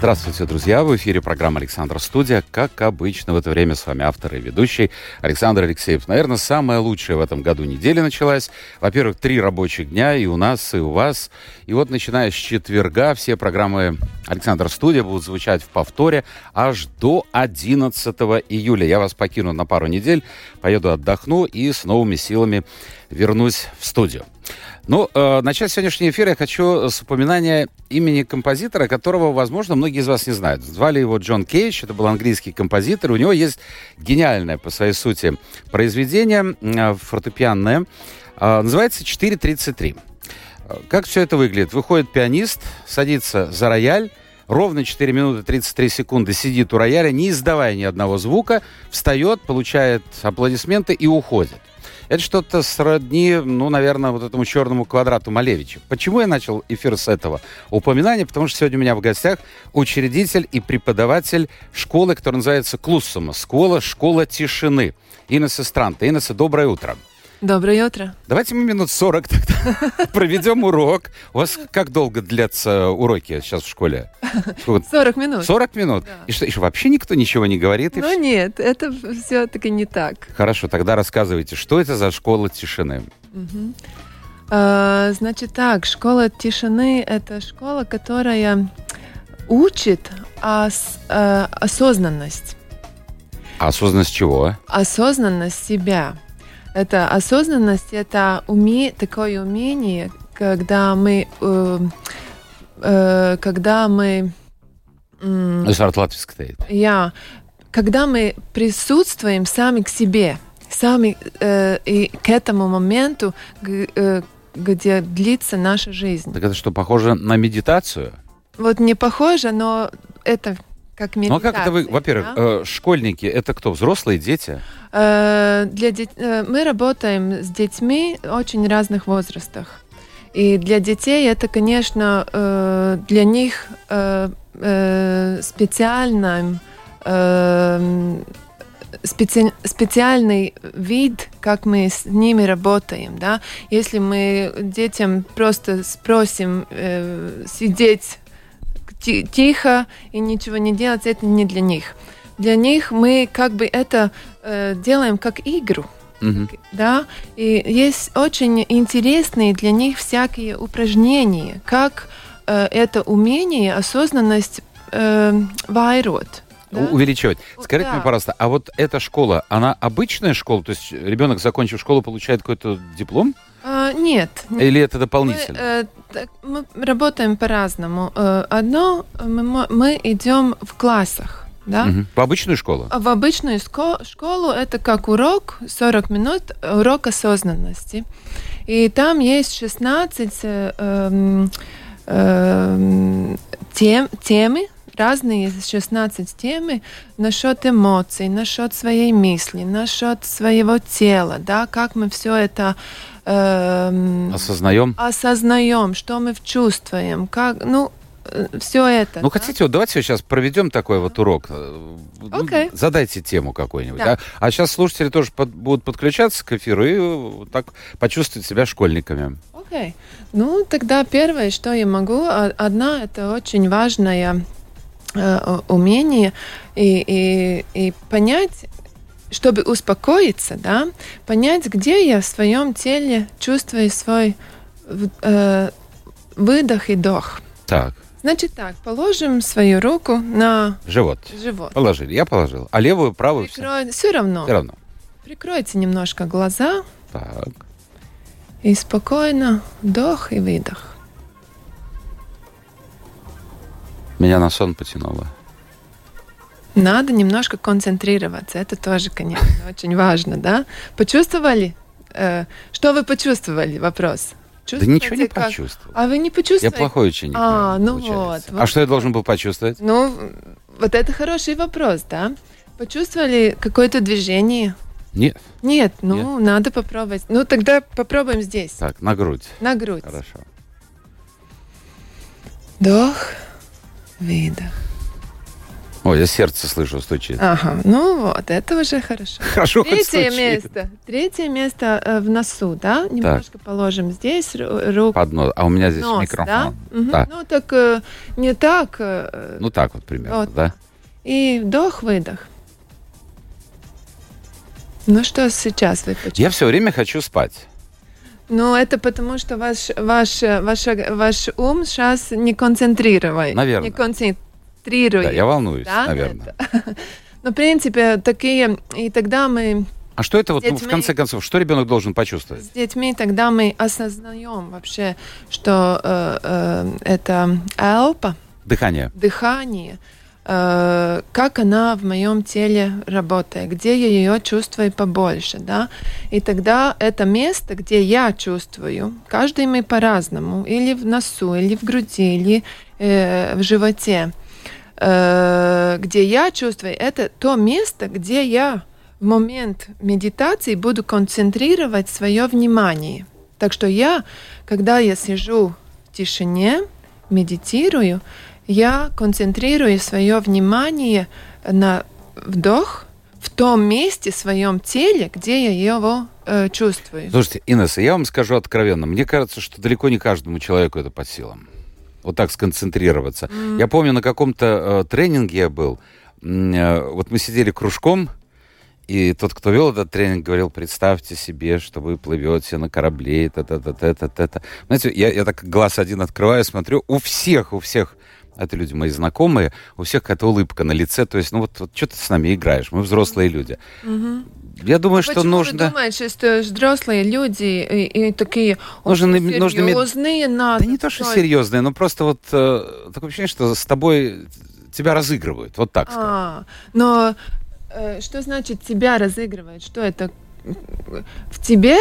Здравствуйте, друзья! В эфире программа «Александр Студия». Как обычно, в это время с вами автор и ведущий Александр Алексеев. Наверное, самая лучшая в этом году неделя началась. Во-первых, три рабочих дня и у нас, и у вас. И вот, начиная с четверга, все программы «Александр Студия» будут звучать в повторе аж до 11 июля. Я вас покину на пару недель, поеду отдохну и с новыми силами вернусь в студию. Ну, э, начать сегодняшний эфир я хочу с упоминания имени композитора, которого, возможно, многие из вас не знают. Звали его Джон Кейдж, это был английский композитор. У него есть гениальное по своей сути произведение э, фортепианное. Э, называется «4.33». Как все это выглядит? Выходит пианист, садится за рояль, ровно 4 минуты 33 секунды сидит у рояля, не издавая ни одного звука, встает, получает аплодисменты и уходит. Это что-то сродни, ну, наверное, вот этому черному квадрату Малевича. Почему я начал эфир с этого упоминания? Потому что сегодня у меня в гостях учредитель и преподаватель школы, которая называется Клуссума. Школа, школа тишины. Инесса Странта. Инесса, доброе утро. Доброе утро. Давайте мы минут 40 тогда проведем урок. У вас как долго длятся уроки сейчас в школе? 40 минут. 40 минут? Да. И что, и вообще никто ничего не говорит? Ну нет, это все-таки не так. Хорошо, тогда рассказывайте, что это за школа тишины? Угу. А, значит так, школа тишины – это школа, которая учит ос, а, осознанность. А осознанность чего? Осознанность себя. Это осознанность, это уме, такое умение, когда мы, э, э, когда мы... Э, стоит. Я, когда мы присутствуем сами к себе, сами э, и к этому моменту, э, где длится наша жизнь. Так это что, похоже на медитацию? Вот не похоже, но это как. Ну а как это вы, во-первых, да? э, школьники, это кто, взрослые дети? Э, для де... Э, мы работаем с детьми очень разных возрастах. И для детей это, конечно, э, для них э, э, специальным э, специ... специальный вид, как мы с ними работаем, да. Если мы детям просто спросим э, сидеть тихо и ничего не делать, это не для них. Для них мы как бы это э, делаем как игру. Mm-hmm. Да, и есть очень интересные для них всякие упражнения, как э, это умение, осознанность э, вайрот. Да? Увеличивать. Скажите да. мне, пожалуйста, а вот эта школа, она обычная школа? То есть ребенок, закончив школу, получает какой-то диплом? А, нет. Или это дополнительно? Мы, э, так, мы работаем по-разному. Э, одно, мы, мы идем в классах. Да? Угу. В обычную школу? В обычную школу это как урок, 40 минут, урок осознанности. И там есть 16 э, э, тем, темы, разные 16 темы насчет эмоций, насчет своей мысли, насчет своего тела, да, как мы все это Эм, осознаем? Осознаем, что мы чувствуем, как, ну, э, все это. Ну, да? хотите, вот давайте сейчас проведем такой вот урок. Okay. Э, задайте тему какую-нибудь. Да. А, а сейчас слушатели тоже под, будут подключаться к эфиру и вот так почувствовать себя школьниками. Окей. Okay. Ну, тогда первое, что я могу, а, одна, это очень важное э, умение и, и, и понять, чтобы успокоиться, да, понять, где я в своем теле чувствую свой э, выдох и вдох. Так. Значит так, положим свою руку на живот. Живот. Положили, я положил. А левую, правую? Прикрой... Все... все равно. Все равно. Прикройте немножко глаза. Так. И спокойно вдох и выдох. Меня на сон потянуло. Надо немножко концентрироваться. Это тоже, конечно, очень важно, да? Почувствовали? Э, что вы почувствовали? Вопрос. Да ничего не как... почувствовал. А вы не почувствовали? Я плохой ученик. А, ну вот, вот. А что я должен был почувствовать? Ну, вот это хороший вопрос, да? Почувствовали какое-то движение Нет. Нет, ну, Нет. надо попробовать. Ну, тогда попробуем здесь. Так, на грудь. На грудь. Хорошо. Вдох, выдох. Ой, я сердце слышу стучит. Ага, ну вот, это уже хорошо. Хорошо, Третье место. Третье место э, в носу, да? Немножко так. положим здесь руку. Под нос. А у меня здесь Нос, микрофон. Да? Угу. да. Ну так э, не так. Э, ну так вот примерно, вот. да? И вдох-выдох. Ну что сейчас вы почему? Я все время хочу спать. Ну, это потому, что ваш, ваш, ваш, ваш ум сейчас не концентрирует. Наверное. Не концентрирует. Да, я волнуюсь, да? наверное. Ну, в принципе, такие... И тогда мы... А что это вот, детьми, ну, в конце концов, что ребенок должен почувствовать? С детьми тогда мы осознаем вообще, что э, э, это элпа. Дыхание. Дыхание Э, как она в моем теле работает, где я ее чувствую побольше, да, и тогда это место, где я чувствую, каждый мы по-разному, или в носу, или в груди, или э, в животе, э, где я чувствую, это то место, где я в момент медитации буду концентрировать свое внимание. Так что я, когда я сижу в тишине, медитирую, я концентрирую свое внимание на вдох в том месте, в своем теле, где я его э, чувствую. Слушайте, Инесса, я вам скажу откровенно, мне кажется, что далеко не каждому человеку это по силам. Вот так сконцентрироваться. Mm. Я помню, на каком-то э, тренинге я был, э, вот мы сидели кружком, и тот, кто вел этот тренинг, говорил, представьте себе, что вы плывете на корабле, та-та-та-та-та-та. Знаете, я, я так глаз один открываю, смотрю, у всех, у всех это люди мои знакомые, у всех какая-то улыбка на лице, то есть, ну вот, вот что ты с нами играешь, мы взрослые люди. Угу. Я думаю, что нужно... Вы думаете, что взрослые люди и, и такие нужно, серьезные нужно... надо? Да не то, что серьезные, но просто вот э, такое ощущение, что с тобой тебя разыгрывают, вот так а, Но э, что значит тебя разыгрывают? Что это? В тебе,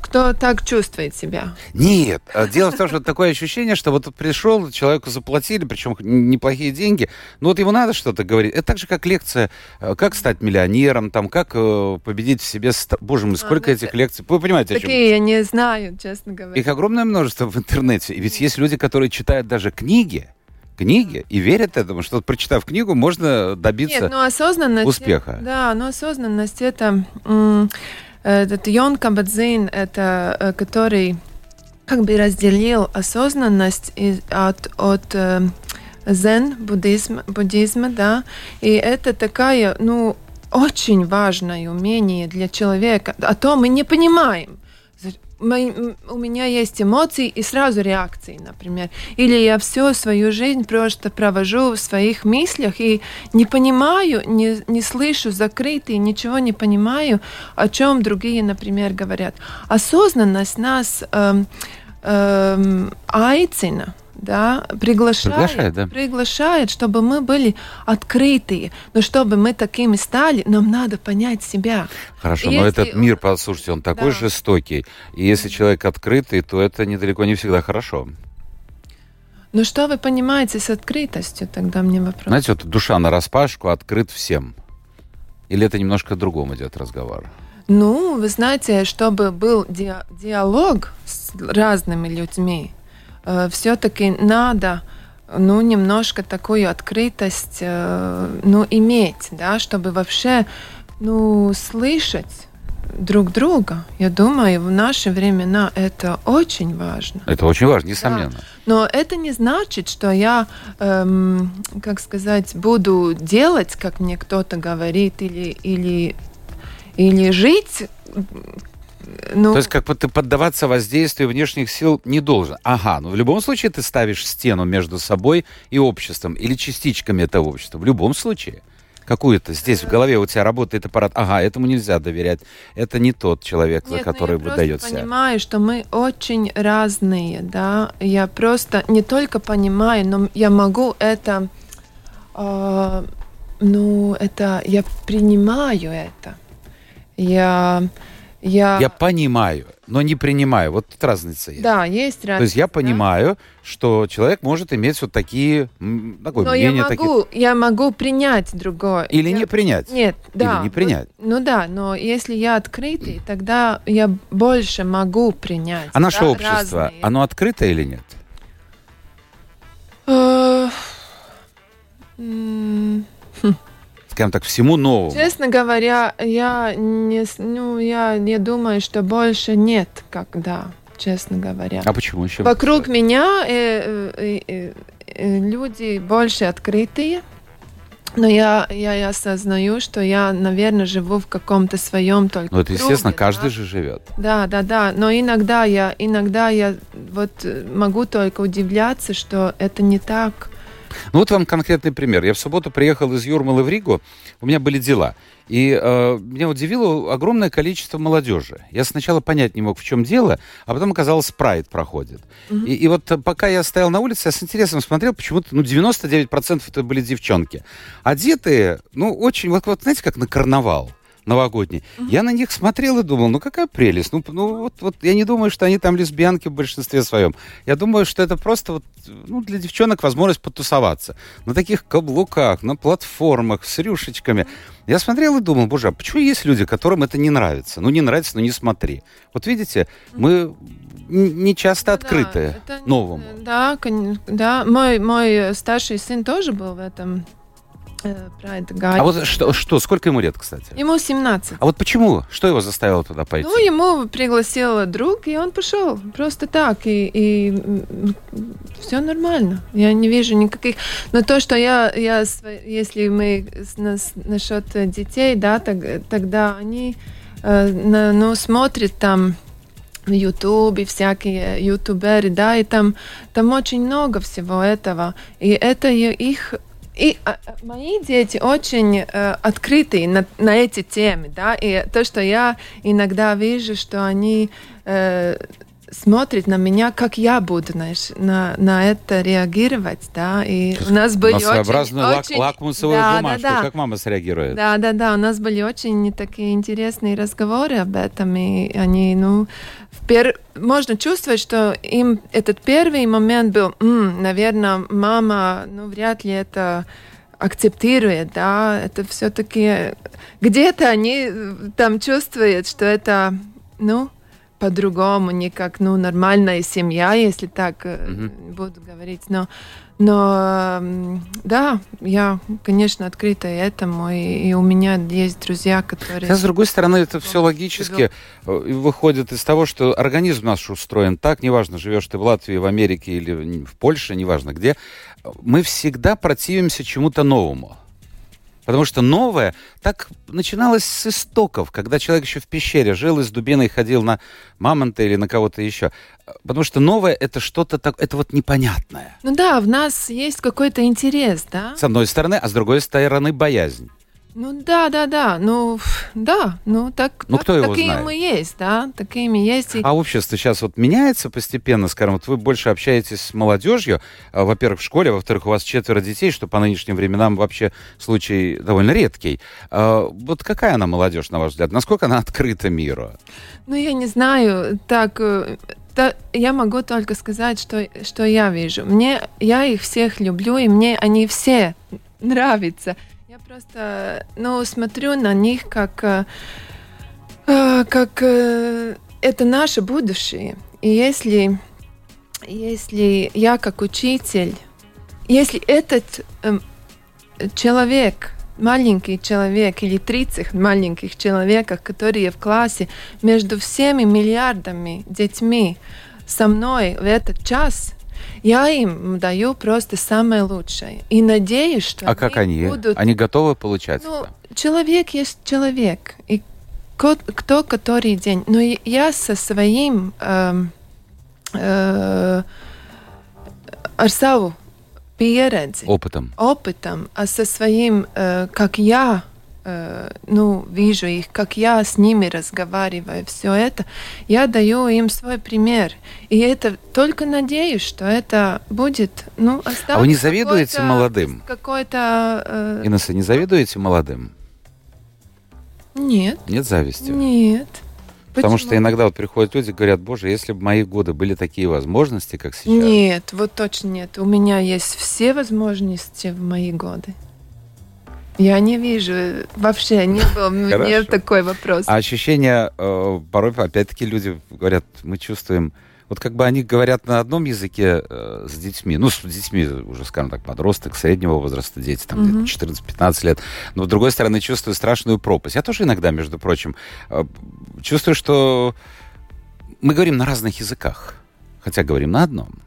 кто так чувствует себя? Нет. А дело в том, что такое ощущение, что вот пришел, человеку заплатили, причем неплохие деньги, но вот ему надо что-то говорить. Это так же, как лекция, э, как стать миллионером, там, как э, победить в себе... Боже мой, сколько а, этих лекций. Вы понимаете, о чем? Такие я не знаю, честно говоря. Их огромное множество в интернете. И ведь есть люди, которые читают даже книги, книги и верят этому, что прочитав книгу, можно добиться Нет, ну, осознанность, успеха. Да, но осознанность это этот Йон Кабадзин, это э, который как бы разделил осознанность от, от э, зен буддизма, буддизма, да, и это такая, ну, очень важное умение для человека, а то мы не понимаем, мы, у меня есть эмоции и сразу реакции, например. Или я всю свою жизнь просто провожу в своих мыслях и не понимаю, не, не слышу, закрытый, ничего не понимаю, о чем другие, например, говорят. Осознанность нас эм, эм, айцина да, приглашает, приглашает, да. приглашает, чтобы мы были открытые. Но чтобы мы такими стали, нам надо понять себя. Хорошо, и но если... этот мир, послушайте, он такой да. жестокий. И если человек открытый, то это недалеко не всегда хорошо. Ну что вы понимаете с открытостью, тогда мне вопрос. Знаете, вот душа на распашку открыт всем. Или это немножко другом идет разговор? Ну, вы знаете, чтобы был ди диалог с разными людьми, Э, все-таки надо ну, немножко такую открытость, э, ну, иметь, да, чтобы вообще, ну, слышать друг друга. Я думаю, в наши времена это очень важно. Это очень важно, несомненно. Да. Но это не значит, что я, эм, как сказать, буду делать, как мне кто-то говорит, или, или, или жить ну... То есть как бы ты поддаваться воздействию внешних сил не должен. Ага, но в любом случае ты ставишь стену между собой и обществом или частичками этого общества. В любом случае. Какую-то здесь в голове у тебя работает аппарат. Ага, этому нельзя доверять. Это не тот человек, Нет, за который ну, выдает себя. Я понимаю, что мы очень разные, да. Я просто не только понимаю, но я могу это, э, ну, это я принимаю это. Я Я, Я понимаю, но не принимаю. Вот тут разница есть. да, есть разница. То есть я да. понимаю, что человек может иметь вот такие, такое Но я мнение, такие... могу, я могу принять другое. Или Я- не принять. Нет, да. не принять. Ну, ну да, но если я открытый, тогда я больше могу принять. А наше да, общество, разные. оно открыто или нет? Э, м, Скажем так, всему новому. Честно говоря, я не, ну, я не думаю, что больше нет, когда, честно говоря. А почему еще? Вокруг меня э, э, э, э, люди больше открытые, но я, я, я осознаю, что я, наверное, живу в каком-то своем только Ну, это, естественно, круге, каждый да. же живет. Да, да, да. Но иногда я, иногда я вот э, могу только удивляться, что это не так. Ну вот вам конкретный пример. Я в субботу приехал из Юрмалы в Ригу, у меня были дела. И э, меня удивило огромное количество молодежи. Я сначала понять не мог, в чем дело, а потом оказалось, прайд проходит. И, и вот э, пока я стоял на улице, я с интересом смотрел, почему-то, ну, 99% это были девчонки. Одетые, ну, очень, вот, вот знаете, как на карнавал новогодний. Я на них смотрел и думал, ну какая прелесть. Ну, ну вот, вот я не думаю, что они там лесбиянки в большинстве своем. Я думаю, что это просто вот, ну, для девчонок возможность потусоваться. На таких каблуках, на платформах, с рюшечками. Я смотрел и думал, боже, а почему есть люди, которым это не нравится? Ну, не нравится, ну не смотри. Вот видите, мы не часто открыты Да, это- новому. Да, да. Мой, мой старший сын тоже был в этом э, Guide. А вот что, что, сколько ему лет, кстати? Ему 17. А вот почему? Что его заставило туда пойти? Ну, ему пригласил друг, и он пошел. Просто так. И, все нормально. Я не вижу никаких... Но то, что я, я если мы нас- насчет детей, да, так- тогда они э, ну, смотрят там в Ютубе всякие ютуберы, да, и там, там очень много всего этого. И это и- их и а, а, мои дети очень э, открытые на, на эти темы, да, и то, что я иногда вижу, что они э, смотрят на меня, как я буду, знаешь, на, на это реагировать, да, и у нас были очень, своеобразную лак- очень- лакмусовую да, бумажку. да, да. Как мама среагирует? Да, да, да, у нас были очень такие интересные разговоры об этом, и они, ну, пер... можно чувствовать, что им этот первый момент был, наверное, мама, ну, вряд ли это акцептирует, да, это все-таки где-то они э, там чувствуют, что это, ну, по-другому, не как, ну, нормальная семья, если так э, буду говорить, но, но да, я, конечно, открыта этому, и, и у меня есть друзья, которые... Хотя, с другой стороны, это все логически э, выходит из того, что организм наш устроен так, неважно, живешь ты в Латвии, в Америке или в Польше, неважно где, мы всегда противимся чему-то новому. Потому что новое так начиналось с истоков, когда человек еще в пещере жил и с дубиной ходил на мамонта или на кого-то еще. Потому что новое это что-то так, это вот непонятное. Ну да, в нас есть какой-то интерес, да? С одной стороны, а с другой стороны боязнь. Ну да, да, да, ну да, ну так, Ну, так- кто его такие знает? мы есть, да, такими есть. И... А общество сейчас вот меняется постепенно, скажем, вот вы больше общаетесь с молодежью, а, во-первых, в школе, во-вторых, у вас четверо детей, что по нынешним временам вообще случай довольно редкий. А, Вот какая она молодежь, на ваш взгляд? Насколько она открыта миру? Ну я не знаю, так, э, та- я могу только сказать, что, что я вижу. Мне, я их всех люблю, и мне они все нравятся. Просто, ну, смотрю на них как, э, э, как э, это наше будущее. И если, если я как учитель, если этот эм, человек, маленький человек или 30 маленьких человеков, которые в классе, между всеми миллиардами детьми со мной в этот час, я им даю просто самое лучшее. И надеюсь, что А как они? будут... Они готовы получать Ну, это? человек есть человек. И кто который день. Но я со своим эм, э, ar savu pieredzi, Опытом. опытом, а со своим, э, как я э, ну, вижу их, как я с ними разговариваю, все это, я даю им свой пример. И это только надеюсь, что это будет, ну, А вы не завидуете какой-то- молодым? Какой-то... э, Инесса, не завидуете молодым? нет, Нет зависти? нет. Потому что иногда вот приходят люди, говорят, боже, если бы мои годы были такие возможности, как сейчас. Нет, вот точно нет. У меня есть все возможности в мои годы. Я не вижу, вообще не было мне такой вопрос. А ощущение, э, порой, опять-таки, люди говорят, мы чувствуем, вот как бы они говорят на одном языке э, с детьми, ну, с детьми уже, скажем так, подросток, среднего возраста дети, там, mm-hmm. 14-15 лет, но, с другой стороны, чувствую страшную пропасть. Я тоже иногда, между прочим, э, чувствую, что мы говорим на разных языках, хотя говорим на одном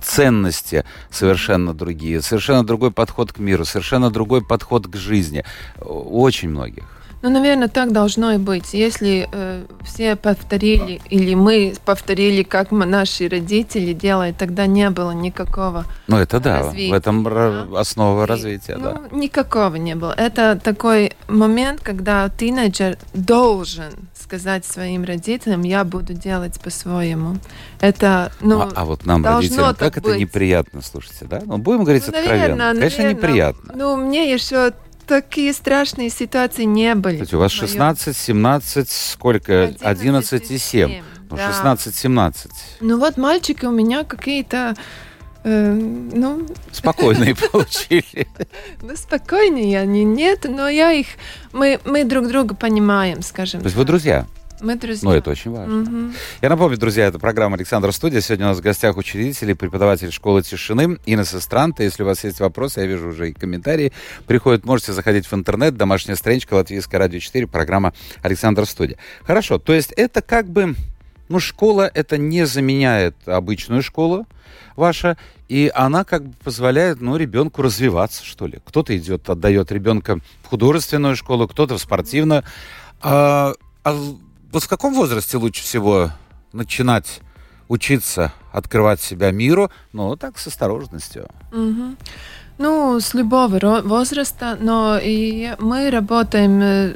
ценности совершенно другие, совершенно другой подход к миру, совершенно другой подход к жизни. Очень многих. Ну, наверное, так должно и быть. Если э, все повторили, или мы повторили, как мы, наши родители делают, тогда не было никакого Ну, это да, развития. в этом да? основа развития, ну, да. Никакого не было. Это такой момент, когда тинейджер должен сказать своим родителям, я буду делать по-своему. Это, ну, а, а вот нам, родителям, как это быть. неприятно, слушайте, да? Ну, будем говорить ну, наверное, откровенно. Конечно, наверное, неприятно. Ну, мне еще такие страшные ситуации не были. Кстати, у вас 16, 17, сколько? 11, и 7. Ну, да. 16, 17. Ну вот мальчики у меня какие-то э, ну... Спокойные получили. Ну, спокойные они нет, но я их... Мы, мы друг друга понимаем, скажем То есть вы друзья? Мы друзья. Ну, это очень важно. Угу. Я напомню, друзья, это программа Александра Студия. Сегодня у нас в гостях учредитель и преподаватель школы тишины Инна Сестранта. Если у вас есть вопросы, я вижу уже и комментарии приходят, можете заходить в интернет, домашняя страничка Латвийская радио 4, программа Александра Студия. Хорошо, то есть это как бы, ну, школа это не заменяет обычную школу ваша, и она как бы позволяет, ну, ребенку развиваться, что ли. Кто-то идет, отдает ребенка в художественную школу, кто-то в спортивную. А, а вот в каком возрасте лучше всего начинать учиться открывать себя миру, ну, так, с осторожностью? Угу. Ну, с любого возраста, но и мы работаем э,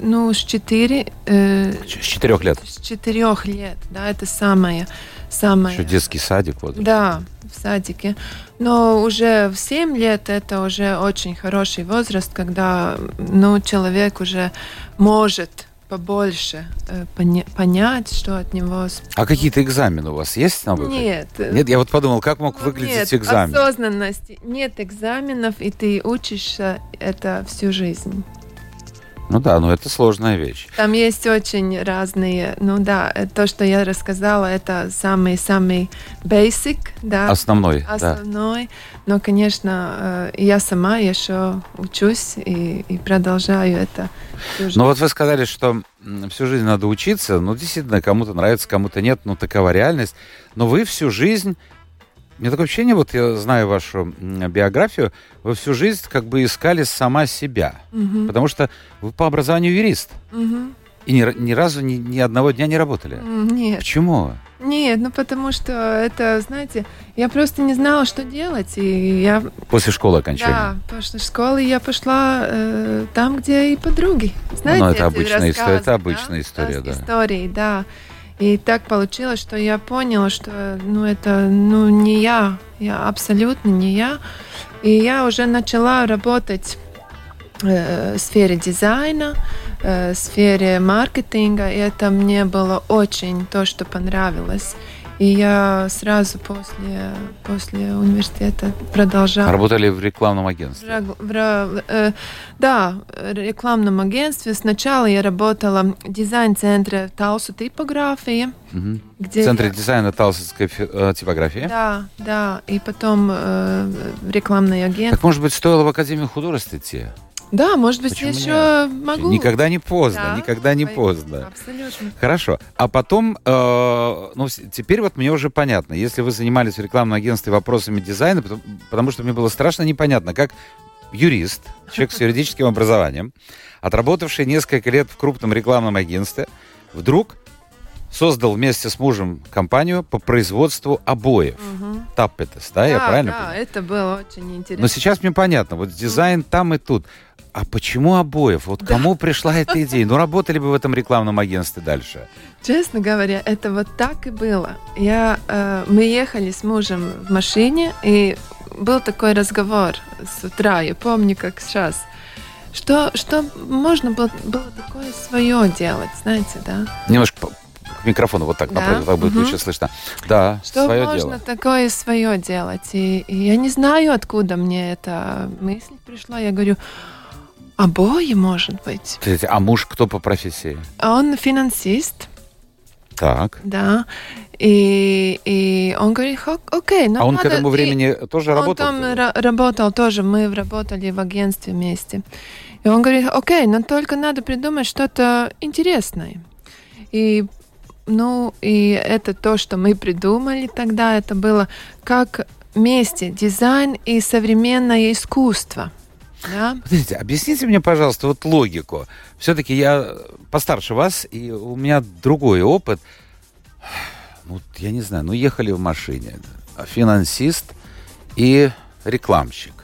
ну, с 4... Э, с 4 лет? С 4 лет, да, это самое... самое... Еще детский садик вот. Да, в садике. Но уже в 7 лет это уже очень хороший возраст, когда ну, человек уже может побольше э, поня- понять, что от него... А какие-то экзамены у вас есть на выходе? Нет. Нет, я вот подумал, как мог выглядеть нет, экзамен? Нет осознанности, нет экзаменов, и ты учишься это всю жизнь. Ну да, но это сложная вещь. Там есть очень разные, ну да, э, то, что я рассказала, это самый-самый basic, да. Основной, Основной. Да. Но, конечно, э, я сама еще учусь и, и продолжаю это. Ну вот вы сказали, что всю жизнь надо учиться. Ну, действительно, кому-то нравится, кому-то нет, ну, такова реальность. Но вы всю жизнь у меня такое ощущение, вот я знаю вашу биографию, вы всю жизнь как бы искали сама себя. Угу. Потому что вы по образованию юрист. Угу. И ни, ни разу ни, ни одного дня не работали. Нет. Почему? Нет, ну потому что это, знаете, я просто не знала, что делать. И я... После школы окончания? Да, после школы я пошла э, там, где и подруги. Знаете, ну, это обычная история, это обычная да? история, да. Истории, да. И так получилось, что я поняла, что ну, это ну, не я, я абсолютно не я. И я уже начала работать э, в сфере дизайна, э, в сфере маркетинга, и это мне было очень то, что понравилось. И я сразу после, после университета продолжала. Работали в рекламном агентстве? В, в, э, да, в рекламном агентстве. Сначала я работала в дизайн-центре Талсу типографии. Угу. Где в центре я... дизайна Талсовской э, типографии? Да, да. И потом э, рекламное агентство. Так, может быть, стоило в Академию художеств идти? Да, может быть, Почему еще нет? могу. Никогда не поздно, да, никогда не поздно. Абсолютно. Хорошо. А потом, э, ну, теперь вот мне уже понятно, если вы занимались в рекламном агентстве вопросами дизайна, потому, потому что мне было страшно непонятно, как юрист, человек с юридическим образованием, отработавший несколько лет в крупном рекламном агентстве, вдруг создал вместе с мужем компанию по производству обоев. Угу. Таппетес, да, да, я правильно да, понимаю? это было очень интересно. Но сейчас мне понятно, вот дизайн там и тут. А почему обоев? Вот да. кому пришла эта идея? Ну, работали бы в этом рекламном агентстве дальше. Честно говоря, это вот так и было. Я, э, мы ехали с мужем в машине, и был такой разговор с утра, я помню, как сейчас. что, что можно было, было такое свое делать, знаете, да? Немножко к микрофону вот так Да. попробуй, так будет Мгм. лучше слышно. Да, Что свое можно дело. такое свое делать? И, и я не знаю, откуда мне эта мысль пришла. Я говорю, обои, может быть. А муж кто по профессии? Он финансист, Так. да. И, и он говорит, «Ок- окей, ну а он к надо- этому и- времени тоже Он работал? там ра- работал тоже, мы работали в агентстве вместе. И он говорит, окей, но только надо придумать что-то интересное. И, ну, и это то, что мы придумали тогда, это было как вместе дизайн и современное искусство. Да? Подождите, объясните мне, пожалуйста, вот логику. Все-таки я постарше вас, и у меня другой опыт. Ну, я не знаю, ну, ехали в машине. Финансист и рекламщик.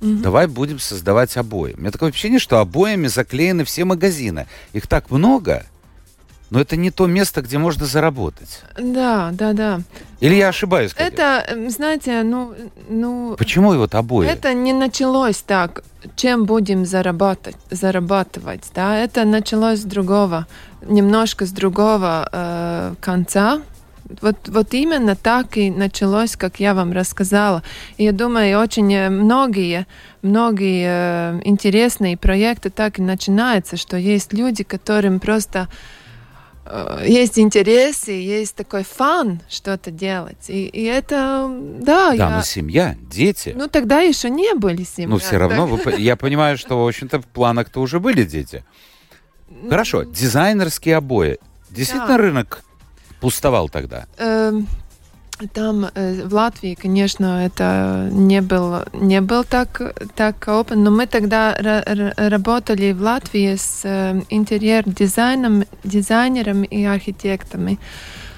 Мгм. Давай будем создавать обои. У меня такое ощущение, что обоями заклеены все магазины. Их так много, но это не то место, где можно заработать. Да, да, да. Или я ошибаюсь? Это, эм, знаете, ну, ну Почему вот обои? Это не началось так, чем будем зарабатывать, зарабатывать, да, это началось с другого, немножко с другого э, конца. Вот, вот именно так и началось, как я вам рассказала. И я думаю, очень э, многие, многие э, интересные проекты так и начинаются, что есть люди, которым просто есть интерес и есть такой фан что-то делать. И, и это, да, Да, я... но семья, дети. Ну, тогда еще не были семья. Ну, все равно, вы я понимаю, что, в общем-то, в планах-то уже были дети. Так, Хорошо, дизайнерские обои. Действительно, Да. рынок пустовал тогда. эм, Там э, в Латвии, конечно, это не был, не был так, так опыт, но мы тогда ра- ра- работали в Латвии с э, интерьер-дизайном, дизайнерами и архитектами.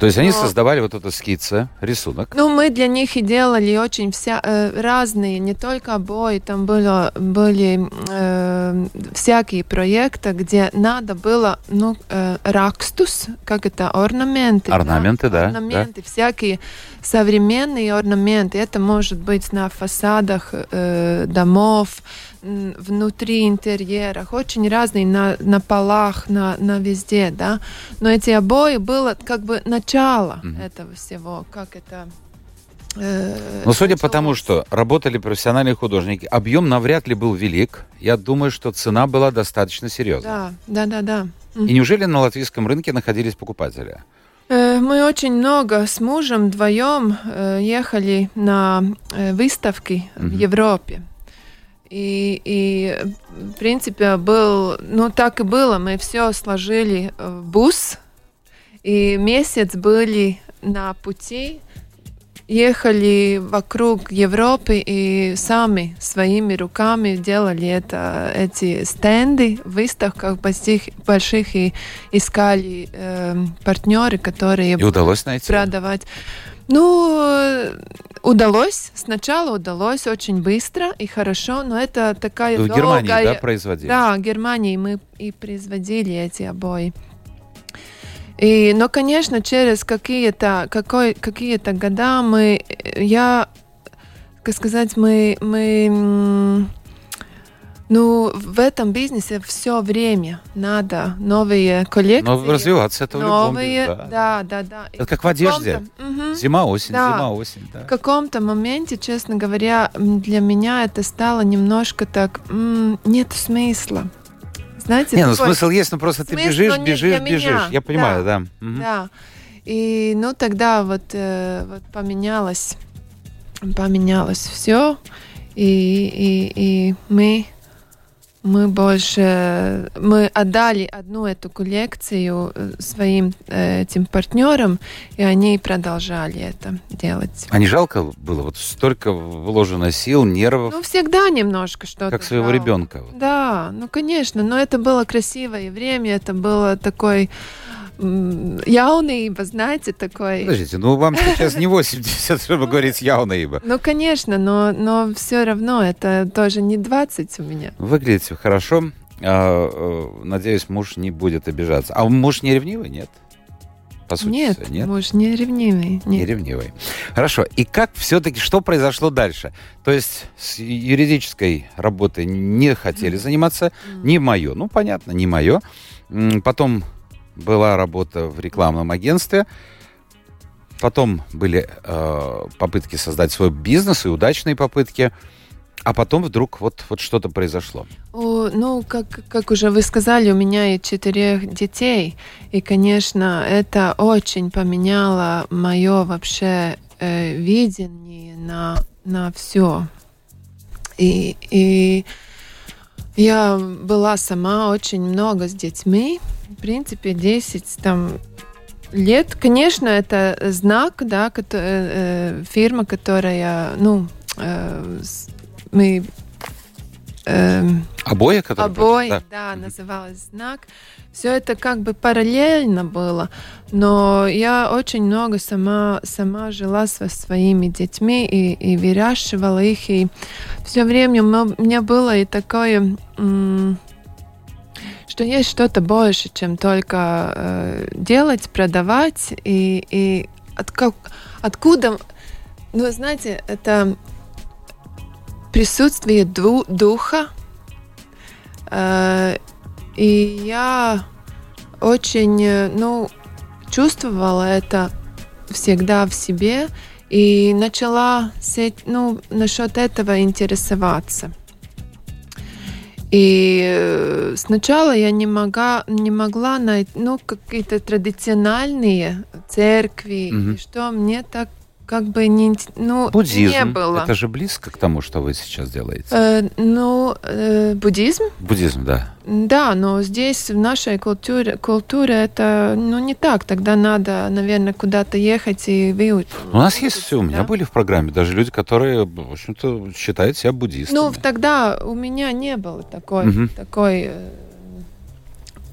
То есть они Но- создавали вот эту скица, рисунок. Ну, мы для них и делали очень вся, э, разные, не только обои, там было, были э, всякие проекты, где надо было, ну, э, ракстус, как это, орнаменты. Орнаменты, да, да. Орнаменты, всякие современные орнаменты. Это может быть на фасадах э, домов, внутри интерьерах, очень разные, на, на полах, на, на везде, да. Но эти обои было как бы начало Мгм. этого всего, как это... э, Но судя по тому, что работали профессиональные художники, объем навряд ли был велик. Я думаю, что цена была достаточно серьезная. Да, да, да, да. И неужели на латвийском рынке находились покупатели? Мы очень много с мужем вдвоем э, ехали на э, выставки в Мгм. Европе. И, и, в принципе, был, ну, так и было. Мы все сложили э, в бус, и месяц были на пути, ехали вокруг Европы и сами своими руками делали это, эти стенды выставках больших, больших и искали э, партнеры, которые И удалось найти? продавать. Ну, э, удалось. Сначала удалось очень быстро и хорошо, но это такая В Германии, долгая... да, производили? Да, в Германии мы и производили эти обои. И, но, конечно, через какие-то какой, какие-то года мы, я, как сказать, мы, мы, ну, в этом бизнесе все время надо новые коллекции. Но развиваться это в любом новые, бизнесе, да, да, да. И Это как в одежде. Мгм. Зима-осень, Да. зима-осень, да. В каком-то моменте, честно говоря, для меня это стало немножко так, нет смысла. Знаете, Не, ну такой- смысл есть, но просто ты бежишь, бежишь, меня. бежишь. Я понимаю, да. Да. И ну тогда вот, э, вот поменялось, поменялось все, и, и, и мы мы больше мы отдали одну эту коллекцию э, своим э, этим партнерам, и они продолжали это делать. А не жалко было? Вот столько вложено сил, нервов, Ну всегда немножко что-то. как своего жалко. ребенка. Да, ну конечно, но это было красивое время, это было такой яунība, знаете, такой. Подождите, ну вам сейчас не 80, чтобы говорить ибо. Ну, конечно, но, но все равно это тоже не 20 у меня. Выглядите хорошо. А, э, Надеюсь, муж не будет обижаться. А муж не ревнивый, нет? по сути? Нет, Нет? муж не ревнивый. Не Нет. ревнивый. Хорошо. И как все-таки, что произошло дальше? То есть с юридической работой не хотели заниматься, не мое. Ну, понятно, не мое. Потом была работа в рекламном агентстве. Потом были э, попытки создать свой бизнес и удачные попытки. А потом вдруг вот, вот что-то произошло. О, ну, как, как уже вы сказали, у меня и четырех детей. И, конечно, это очень поменяло мое вообще э, видение на, на все. И, и я была сама очень много с детьми. В принципе, 10 там, лет. Конечно, это знак, да, кото- э, э, фирма, которая, ну, э, мы эм, Обои, которые... Обои, Да. да, называлась знак. Все это как бы параллельно было, но я очень много сама, сама жила со своими детьми и, и выращивала их, и все время у меня было и такое, м, что есть что-то больше, чем только э, делать, продавать, и, и от как- откуда, ну, знаете, это присутствие ду- духа, Э, И я очень, э, ну, чувствовала это всегда в себе и начала, ну, насчет этого интересоваться. И э, сначала я не могла, не могла найти, ну, какие-то традиционные церкви, Мгм. и что мне так как бы не, ну, Буддизм. не было. Это же близко к тому, что вы сейчас делаете. Э, ну, э, буддизм, Буддизм, да. да, но здесь в нашей культуре, культуре это ну, не так. Тогда надо, наверное, куда-то ехать и выучить. У нас есть все. У меня да. были в программе даже люди, которые, в общем-то, считают себя буддистами. Ну, тогда у меня не было такой, Мгм. такой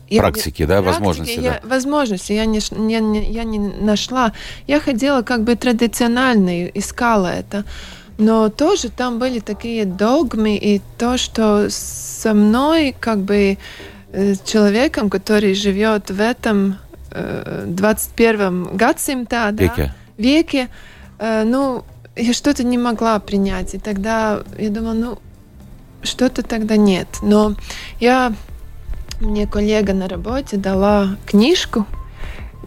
э, я- Практики, да, практики возможности, я, да. Возможности я не, не- не- я не нашла. Я ходила как бы традиционально, и искала это. Но тоже там были такие догмы, и то, что со мной, как бы, э, человеком, который живет в этом э, 21 гадсимте, да, Веке. веке, э, ну, я что-то не могла принять. И тогда я думала, ну, что-то тогда нет. Но я, мне коллега на работе дала книжку,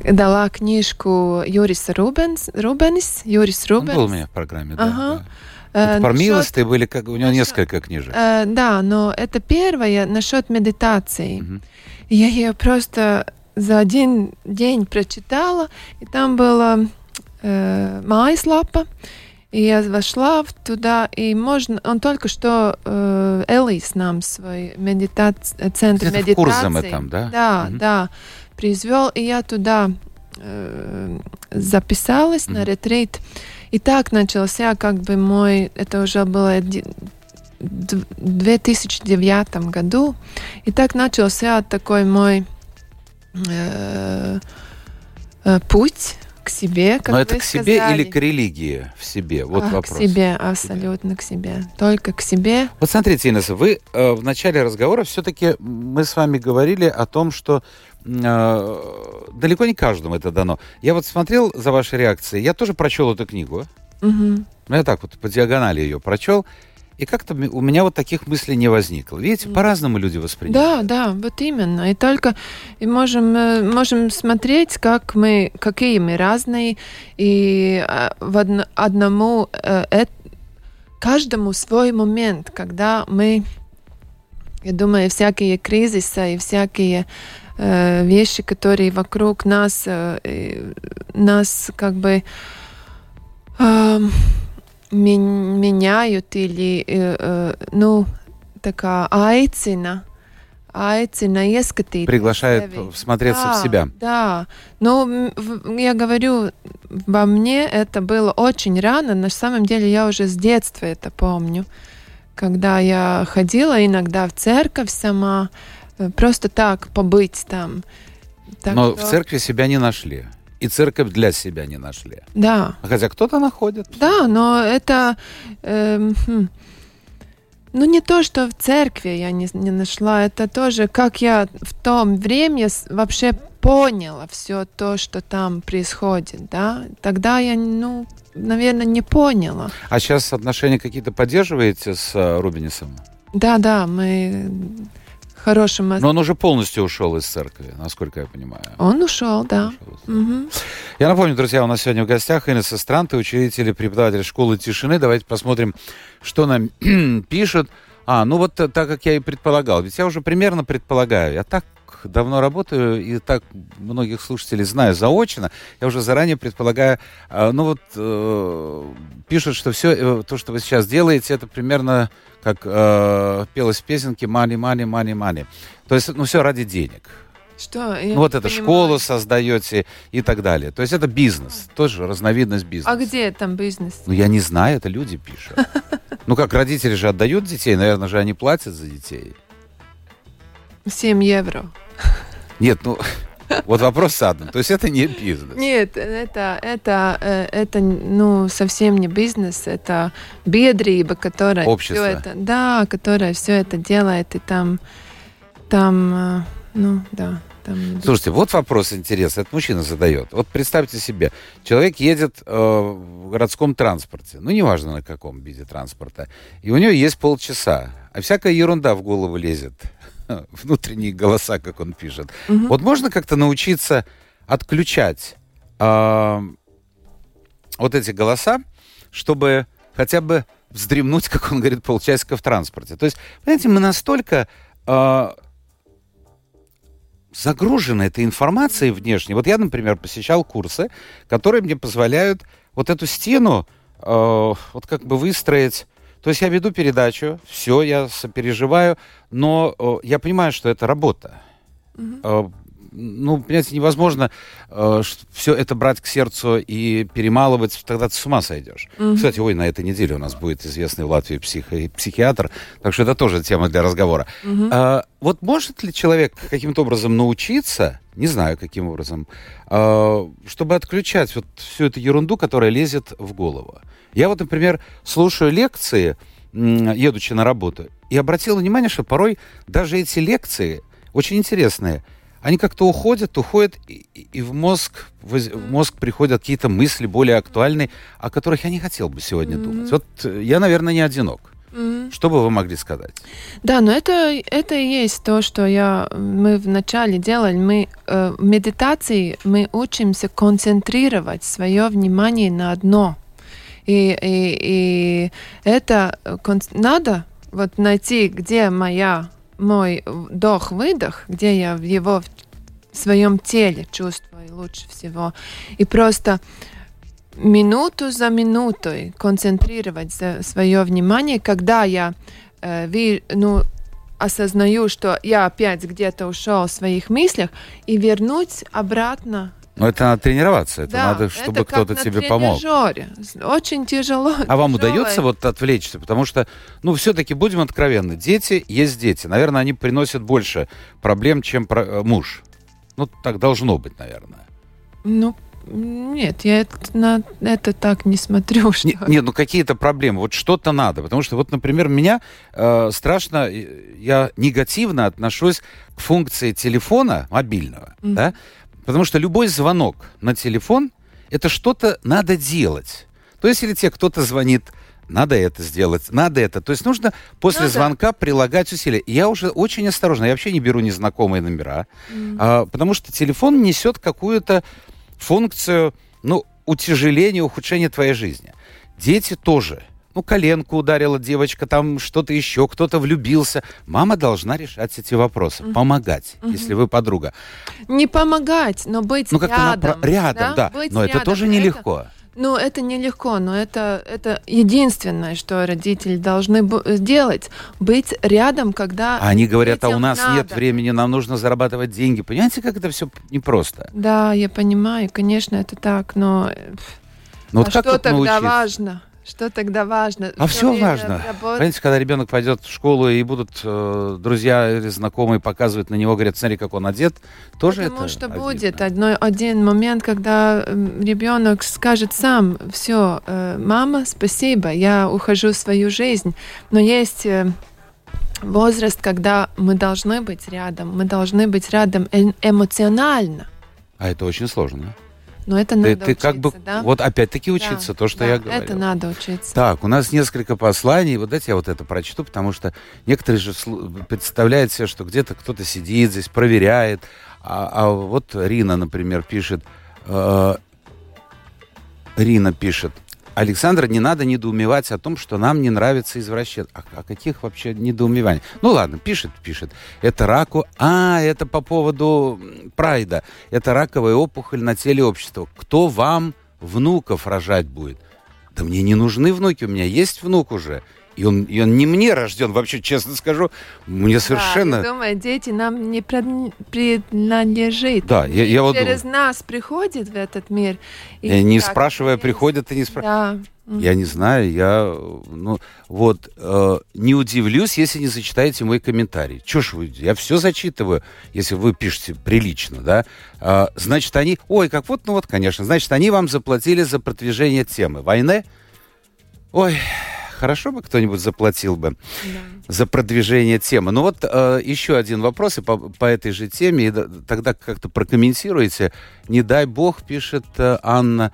дала книжку Юриса Рубенс, Рубенис, Юрис Он Рубенс. был у меня в программе, да. Ага. да. Э, про милости были, как у него насчет- несколько книжек. Э, да, но это первое насчет медитации. Мгм. Я ее просто за один день прочитала, и там была э, mājaslapa, и я вошла в туда, и можно, он только что э, Элис нам свой медитац... центр Где-то в медитации. Курзаме там, да? Да, Мгм. да, произвел, и я туда э, записалась на Мгм. ретрит. И так начался как бы мой, это уже было в 2009 году, и так начался такой мой э, э, путь к себе, как Но это к себе сказали. или к религии в себе? Вот А, вопрос. К себе, абсолютно к себе. Только к себе. Вот смотрите, Инесса, вы э, в начале разговора все-таки мы с вами говорили о том, что э, далеко не каждому это дано. Я вот смотрел за вашей реакцией, я тоже прочел эту книгу, Мгм. ну я так вот по диагонали ее прочел, и как-то у меня вот таких мыслей не возникло. Видите, по-разному люди воспринимают. Да, да, вот именно. И только и можем, э, можем смотреть, как мы, какие мы разные, и э, в одно- одному, э, каждому свой момент, когда мы, я думаю, всякие кризисы и всякие э, вещи, которые вокруг нас, э, нас как бы меняют или, э, ну, tā kā aicina, aicina ieskatīties. Приглашает sevi. всмотреться в Да, себя. Да. Ну, я говорю, во мне это было очень рано. На самом деле я уже с детства это помню. Когда я ходила иногда в церковь сама, э, просто так побыть там. Так Но что- в церкви себя не нашли. И церковь для себя не нашли. Да. Хотя кто-то находит. Да, но это... хм, ну, не то, что в церкви я не, не нашла, это тоже, как я в том время вообще поняла все то, что там происходит, да, тогда я, ну, наверное, не поняла. А сейчас отношения какие-то поддерживаете с э, Рубинисом? Да, да, мы хорошим... Но он уже полностью ушел из церкви, насколько я понимаю. Он ушел, да. Ушел. Угу. Я напомню, друзья, у нас сегодня в гостях Инесса Странты, учитель и преподаватель школы тишины. Давайте посмотрим, что нам пишут. А, ну вот так, как я и предполагал. Ведь я уже примерно предполагаю. Я так давно работаю и так многих слушателей знаю заочно, я уже заранее предполагаю, а, ну вот э, пишут, что все э, то, что вы сейчас делаете, это примерно как э, пелось в песенке «money, money, money, money». То есть, ну, все ради денег. Что? ну, вот это школу создаете и так далее. То есть это бизнес, тоже разновидность бизнеса. А где там бизнес? Ну, я не знаю, это люди пишут. Ну, как родители же отдают детей, наверное же они платят за детей. 7 евро. Нет, ну, вот вопрос с одним. То есть это не бизнес. Нет, это, это, э, это ну, совсем не бизнес, это бедриба, которая Общество. все это, да, которая все это делает, и там, там, э, ну, да. Там... Слушайте, вот вопрос интересный. Это мужчина задает. Вот представьте себе, человек едет э, в городском транспорте, ну, неважно на каком виде транспорта, и у него есть полчаса, а всякая ерунда в голову лезет. внутренние голоса, как он пишет. Угу. Вот можно как-то научиться отключать э, вот эти голоса, чтобы хотя бы вздремнуть, как он говорит, полчасика в транспорте. То есть, понимаете, мы настолько э, загружены этой информацией внешней. Вот я, например, посещал курсы, которые мне позволяют вот эту стену э, вот как бы выстроить то есть я веду передачу, все, я сопереживаю, но э, я понимаю, что это работа. Угу. Ну, понимаете, невозможно э, все это брать к сердцу и перемалывать, тогда ты с ума сойдешь. Угу. Кстати, ой, на этой неделе у нас будет известный в Латвии психо- психиатр, так что это тоже тема для разговора. Угу. А, вот может ли человек каким-то образом научиться, не знаю каким образом, а, чтобы отключать вот всю эту ерунду, которая лезет в голову? Я вот, например, слушаю лекции, едучи на работу, и обратил внимание, что порой даже эти лекции очень интересные. Они как-то уходят, уходят, и, и в мозг, в мозг приходят какие-то мысли более актуальные, о которых я не хотел бы сегодня mm-hmm. думать. Вот э, я, наверное, не одинок. Mm-hmm. Что бы вы могли сказать? Да, но это, это и есть то, что я, мы вначале делали. Мы э, в медитации мы учимся концентрировать свое внимание на одно. И, и, и это надо вот найти, где моя, мой вдох-выдох, где я его в своем теле чувствую лучше всего. И просто минуту за минутой концентрировать свое внимание, когда я э, ну, осознаю, что я опять где-то ушел в своих мыслях, и вернуть обратно но это надо тренироваться, это да, надо, чтобы кто-то тебе помог. Очень тяжело. А вам удается вот отвлечься? Потому что, ну, все-таки будем откровенны, дети есть дети. Наверное, они приносят больше проблем, чем про... Э, муж. Ну, так должно быть, наверное. Ну, нет, я это, на это так не смотрю. Что... Нет, нет, ну какие-то проблемы, вот что-то надо. Потому что, вот, например, меня э, страшно, я негативно отношусь к функции телефона мобильного, mm-hmm. да, Потому что любой звонок на телефон – это что-то надо делать. То есть, если тебе кто-то звонит, надо это сделать, надо это. То есть нужно после надо. звонка прилагать усилия. Я уже очень осторожно, я вообще не беру незнакомые номера, mm. а, потому что телефон несет какую-то функцию, ну, утяжеления, ухудшения твоей жизни. Дети тоже ну, коленку ударила девочка, там что-то еще, кто-то влюбился. Мама должна решать эти вопросы, угу. помогать, угу. если вы подруга. Не помогать, но быть ну, рядом. Напра- рядом, да. да. Быть но рядом. это тоже нелегко. Это... Ну, это нелегко, но это, это единственное, что родители должны сделать. Быть рядом, когда... А они говорят, а у нас надо. нет времени, нам нужно зарабатывать деньги. Понимаете, как это все непросто? Да, я понимаю, конечно, это так, но... Ну, а вот что тогда научиться? важно? Что тогда важно? А все, важно. Работ... Понимаете, когда ребенок пойдет в школу и будут э, друзья или знакомые показывать на него, говорят, смотри, как он одет, тоже Потому это что обидно. будет одно, один момент, когда ребенок скажет сам, все, э, мама, спасибо, я ухожу в свою жизнь. Но есть э, возраст, когда мы должны быть рядом, мы должны быть рядом эмоционально. А это очень сложно. Но это Ты, надо ты учиться, как бы, да? вот опять-таки учиться, Да, то, что да, я говорил. Это надо учиться. Так, у нас несколько посланий. Вот дайте я вот это прочту, потому что некоторые же представляют себе, что где-то кто-то сидит здесь, проверяет. А, а вот Рина, например, пишет. э, Рина пишет. Александр, не надо недоумевать о том, что нам не нравится извращение. А, о каких вообще недоумеваний? Ну ладно, пишет, пишет. Это раку... А, это по поводу прайда. Это раковая опухоль на теле общества. Кто вам внуков рожать будет? Да мне не нужны внуки, у меня есть внук уже. И он, и он не мне рожден, вообще, честно скажу, мне совершенно... Да, думаю, дети нам не принадлежит. Да, я, я вот Через думаю, нас приходит в этот мир. и я не спрашивая, есть. приходят и не спрашивают. Да. Я не знаю, я, ну, вот, э, не удивлюсь, если не зачитаете мой комментарий. Чё ж вы, я все зачитываю, если вы пишете прилично, да. А, значит, они, ой, как вот, ну вот, конечно, значит, они вам заплатили за продвижение темы. Войны? Ой, хорошо бы кто-нибудь заплатил бы Да. за продвижение темы. Ну вот э, еще один вопрос и по, по этой же теме, и да- тогда как-то прокомментируйте. Не дай бог, пишет э, Анна,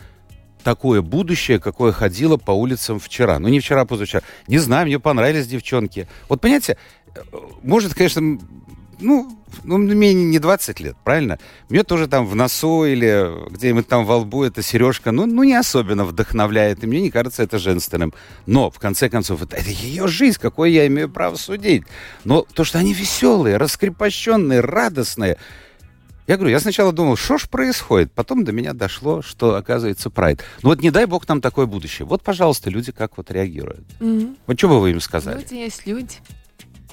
такое будущее, какое ходило по улицам вчера. Ну, не вчера, а позавчера. Не знаю, мне понравились девчонки. Вот, понимаете, э, может, конечно, ну, ну, мне не 20 лет, правильно? Мне тоже там в носу или где-нибудь там во лбу эта сережка, ну, ну, не особенно вдохновляет, и мне не кажется это женственным. Но, в конце концов, это, это ее жизнь, какой я имею право судить. Но то, что они веселые, раскрепощенные, радостные, я говорю, я сначала думал, что ж происходит? Потом до меня дошло, что, оказывается, прайд. Ну вот не дай бог нам такое будущее. Вот, пожалуйста, люди как вот реагируют. Мгм. Вот что бы вы им сказали? Люди есть люди.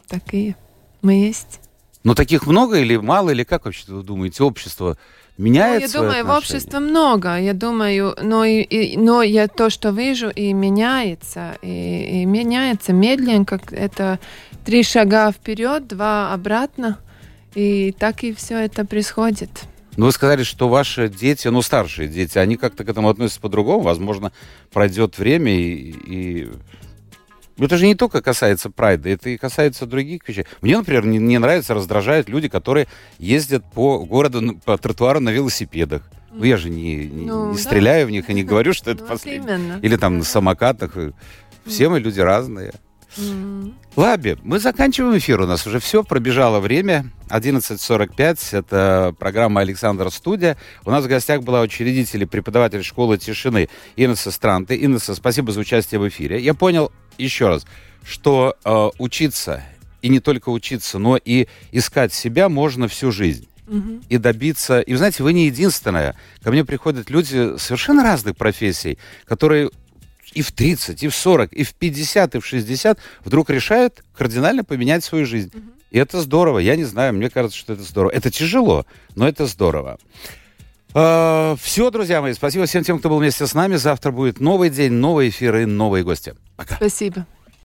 Такие. Мы есть. Но таких много или мало, или как вообще вы думаете, общество меняет Ну, я думаю, в обществе много. Я думаю, но, и, и- но я то, что вижу, и меняется. И, и меняется медленно, как это три шага вперед, два обратно. И так и все это происходит. Ну, вы сказали, что ваши дети, ну, старшие дети, они как-то к этому относятся по-другому. Возможно, пройдет время и... и- Это же не только касается прайда, это и касается других вещей. Мне, например, не, не нравится, раздражают люди, которые ездят по городу, по тротуару на велосипедах. Ну, я же не, не- Ну, не да. стреляю в них и не говорю, что это Ну, последнее. Или там на самокатах. Все мы люди разные. Лаби, мы заканчиваем эфир. У нас уже все, пробежало время. 11.45. Это программа «Александр Студия». У нас в гостях была учредитель и преподаватель школы тишины Инесса Странты. Инесса, спасибо за участие в эфире. Я понял, еще раз, что э, учиться, и не только учиться, но и искать себя можно всю жизнь Мгм. и добиться. И, вы знаете, вы не единственная. Ко мне приходят люди совершенно разных профессий, которые и в 30, и в 40, и в 50, и в 60 вдруг решают кардинально поменять свою жизнь. И это здорово. Я не знаю, мне кажется, что это здорово. Это тяжело, но это здорово. Все, друзья мои, спасибо всем тем, кто был вместе с нами. Завтра будет новый день, новый эфир и новые гости. Пока. Спасибо.